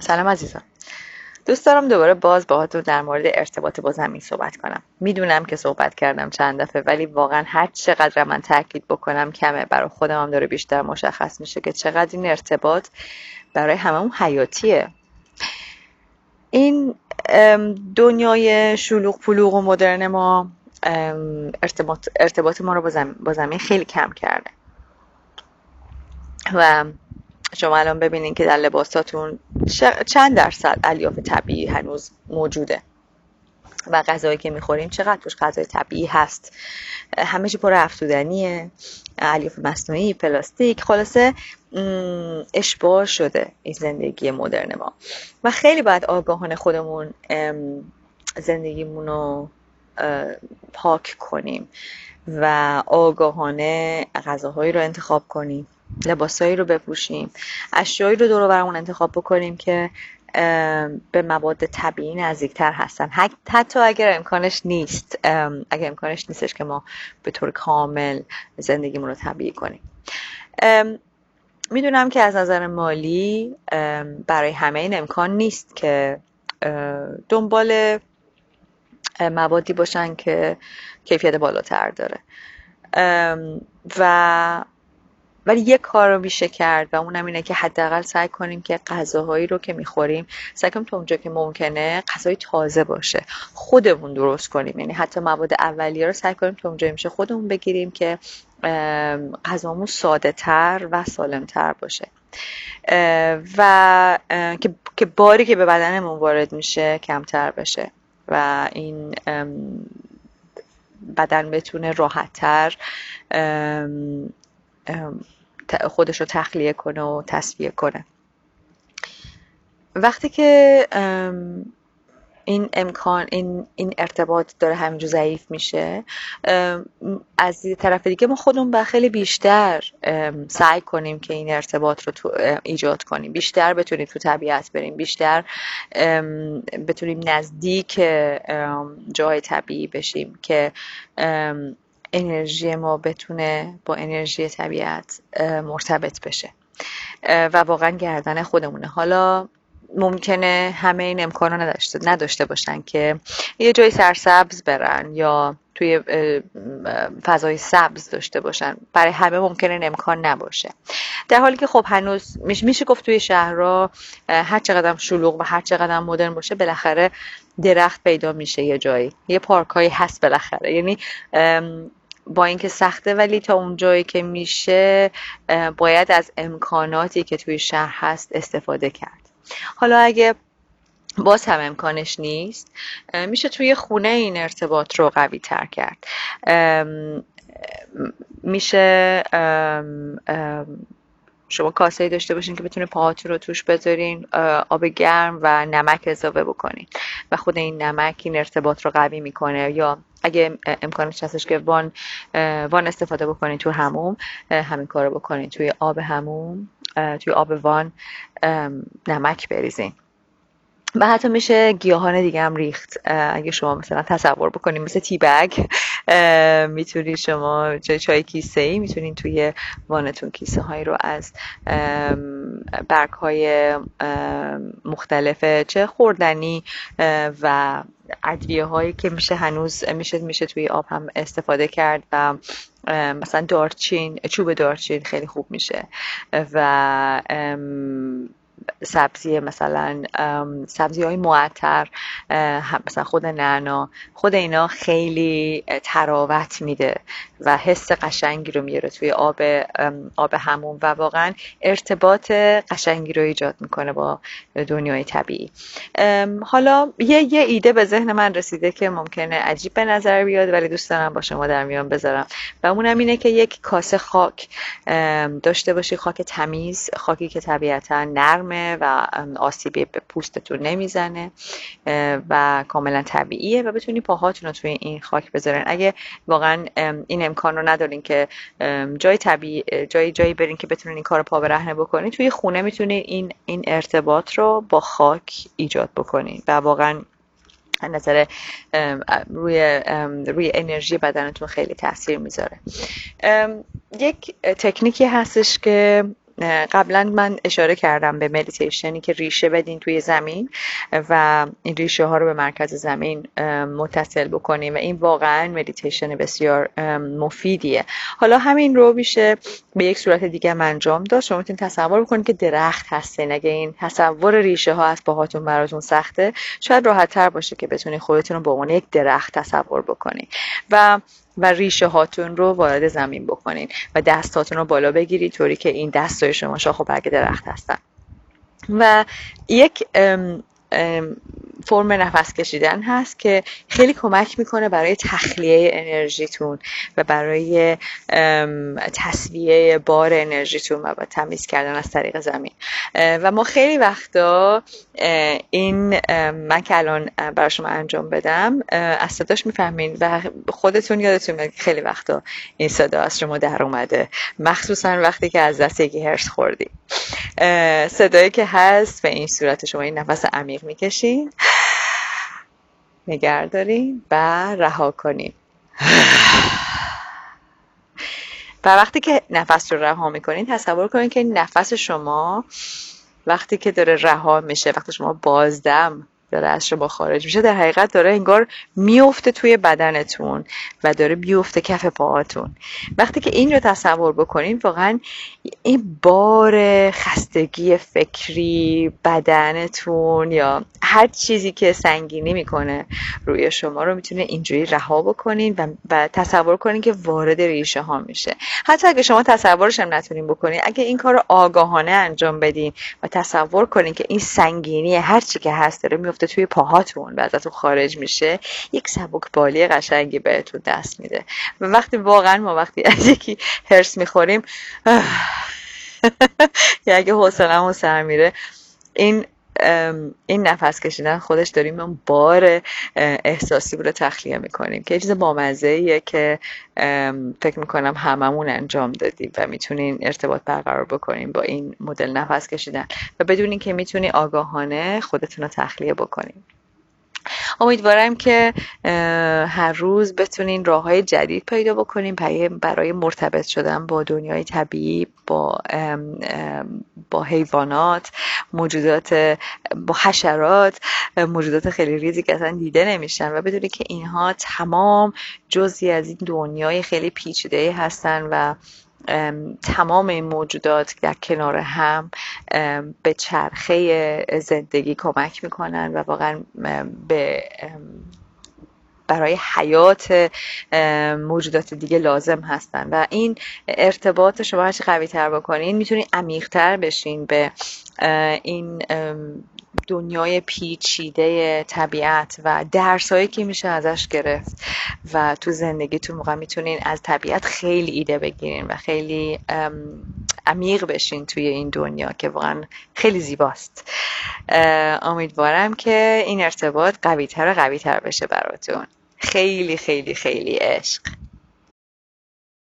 سلام عزیزان. دوست دارم دوباره باز باهاتون در مورد ارتباط با زمین صحبت کنم. می‌دونم که صحبت کردم چند دفعه ولی واقعا هر چقدر من تاکید بکنم کمه. برای خودم هم داره بیشتر مشخص میشه که چقدر این ارتباط برای هممون حیاتیه. این دنیای شلوغ پلوغ و مدرن ما ارتباط, ارتباط ما رو با زمین, با زمین خیلی کم کرده. و شما الان ببینین که در لباساتون چند درصد الیاف طبیعی هنوز موجوده و غذایی که می‌خوریم چقدر توش غذای طبیعی هست؟ همه چی پر افزودنیه الیاف مصنوعی پلاستیک خلاصه اشباه شده این زندگی مدرن ما. و خیلی باید آگاهانه خودمون زندگیمون رو پاک کنیم و آگاهانه غذاهایی رو انتخاب کنیم. لباسایی رو بپوشیم. اشیایی رو دور برمون انتخاب بکنیم که به مواد طبیعی نزدیکتر هستن. حتی اگر امکانش نیست اگر امکانش نیستش که ما به طور کامل زندگیمون رو طبیعی کنیم. می‌دونم که از نظر مالی برای همه این امکان نیست که دنبال موادی باشن که کیفیت بالاتر داره. و ولی یک کار رو میشه کرد و اونم اینه که حداقل سعی کنیم که غذاهایی رو که می‌خوریم سعی کنیم تا اونجا که ممکنه غذای تازه باشه. خودمون درست کنیم. یعنی حتی مواد اولیه رو سعی کنیم تا اونجا میشه خودمون بگیریم که غذامون ساده تر و سالم تر باشه و که باری که به بدنمون وارد میشه کمتر بشه و این بدن بتونه راحتتر خودش رو تخلیه کنه و تصفیه کنه. وقتی که این امکان این, این ارتباط داره همینجور ضعیف میشه از طرف دیگه ما خودمون به خیلی بیشتر سعی کنیم که این ارتباط رو تو ایجاد کنیم. بیشتر بتونیم تو طبیعت بریم. بیشتر بتونیم نزدیک جای طبیعی بشیم که انرژی ما بتونه با انرژی طبیعت مرتبط بشه. و واقعا گردن خودمونه. حالا ممکنه همه این امکان رو نداشته, نداشته باشن که یه جای سرسبز برن یا توی فضای سبز داشته باشن. برای همه ممکنه این امکان نباشه. در حالی که خب هنوز میشه گفت توی شهرها هر چقدر شلوغ و هر چقدر مدرن باشه بالاخره درخت پیدا میشه یه جایی. یه پارک هست بالاخره. یعنی با اینکه سخته ولی تا اون جایی که میشه باید از امکاناتی که توی شهر هست استفاده کرد. حالا اگه باز هم امکانش نیست میشه توی خونه این ارتباط رو قوی تر کرد. میشه شما کاسه داشته باشین که بتونه پاهاتون رو توش بذارین آب گرم و نمک اضافه بکنین. و خود این نمک این ارتباط رو قوی می‌کنه. یا اگه امکانش هستش که وان وان استفاده بکنین تو هموم همین کار رو بکنین توی آب هموم توی آب وان نمک بریزین. و حتی میشه گیاهان دیگه هم ریخت. اگه شما مثلا تصور بکنید مثل تی بگ می‌تونید شما چای کیسه ای می‌تونید توی وانتون کیسه هایی رو از برگ های مختلف چه خوردنی و ادویه هایی که میشه هنوز میشه میشه توی آب هم استفاده کرد و مثلا دارچین چوب دارچین خیلی خوب میشه و سبزی مثلا سبزی های معطر مثلا خود نعنا خود اینا خیلی تراوت میده و حس قشنگی رو میاره توی آب آب همون و واقعا ارتباط قشنگی رو ایجاد می‌کنه با دنیای طبیعی. حالا یه یه ایده به ذهن من رسیده که ممکنه عجیب به نظر بیاد ولی دوست دارم با شما در میان بذارم. و اونم اینه که یک کاسه خاک داشته باشی خاک تمیز خاکی که طبیعتا نرمه. و آسیبی به پوستتون نمی‌زنه و کاملا طبیعیه و بتونی پاهاتون رو توی این خاک بذارین. اگه واقعا این امکان رو ندارین که جای طبیعی جایی جایی برین که بتونین این کار پا برهنه بکنین توی خونه می‌تونین این این ارتباط رو با خاک ایجاد بکنین و واقعا نظر روی روی انرژی بدنتون خیلی تاثیر می‌ذاره. یک تکنیکی هستش که قبلا من اشاره کردم به مدیتیشنی که ریشه بدین توی زمین و این ریشه ها رو به مرکز زمین متصل بکنیم و این واقعا مدیتیشن بسیار مفیدیه. حالا همین رو میشه به یک صورت دیگه انجام داد. شما می‌تونید تصور بکنید که درخت هستین. اگه این تصور ریشه ها از پاهاتون براتون سخته شاید راحت تر باشه که بتونید خودتون رو به عنوان یک درخت تصور بکنید. و و ریشه هاتون رو وارد زمین بکنین و دستاتون رو بالا بگیرید طوری که این دستای شما شاخ و برگ درخت هستن. و یک فرم نفس کشیدن هست که خیلی کمک می‌کنه برای تخلیه انرژیتون و برای تصویه بار انرژیتون و تمیز کردن از طریق زمین. و ما خیلی وقتا این من که الان برای شما انجام بدم از صداش می‌فهمین و خودتون یادتون میاد خیلی وقتا این صدا از شما در اومده. مخصوصا وقتی که از دست یکی هرس خوردی. صدایی که هست به این صورت شما این نفس عمیق می‌کشین. نگر دارین و رها کنین و وقتی که نفس رو رها می‌کنین تصور کنین که نفس شما وقتی که داره رها میشه وقتی شما بازدم داره از شما خارج میشه. در حقیقت داره انگار میفته توی بدنتون و داره میفته کف پاهاتون. وقتی که این رو تصور بکنین واقعا این بار خستگی فکری بدنتون یا هر چیزی که سنگینی می‌کنه روی شما رو می‌تونه اینجوری رها بکنین و, و تصور کنین که وارد ریشه ها میشه. حتی اگه شما تصورش هم نتونین بکنین اگه این کار رو آگاهانه انجام بدین و تصور کنین که این سنگینی هر چی که هست داره توی پاهاتون و ازتون خارج میشه یک سبک بالی قشنگی بهتون دست میده. و وقتی واقعا ما وقتی از یکی هرس می‌خوریم یا اگه حوصله‌مون سر میره این این نفس کشیدن خودش داریم اون بار احساسی رو تخلیه می‌کنیم که چیز بامزه که فکر می‌کنم هممون انجام دادیم و می‌تونین ارتباط برقرار بکنیم با این مدل نفس کشیدن و بدونین که می‌تونی آگاهانه خودتون رو تخلیه بکنیم امیدوارم که هر روز بتونین راه های جدید پیدا بکنین برای مرتبط شدن با دنیای طبیعی با با حیوانات موجودات با حشرات موجودات خیلی ریزی که اصلا دیده نمیشن و بدونی که اینها تمام جزی از این دنیای خیلی پیچیده هستن و تمام این موجودات در کنار هم به چرخه زندگی کمک می‌کنن و واقعا به برای حیات موجودات دیگه لازم هستن. و این ارتباط شما هرچی قوی تر بکنین می‌تونین عمیقتر بشین به این دنیای پیچیده طبیعت و درسایی که میشه ازش گرفت و تو زندگیتون موقع می‌تونین از طبیعت خیلی ایده بگیرین و خیلی عمیق بشین توی این دنیا که واقعا خیلی زیباست. امیدوارم که این ارتباط قویتر و قویتر بشه براتون. خیلی خیلی خیلی عشق.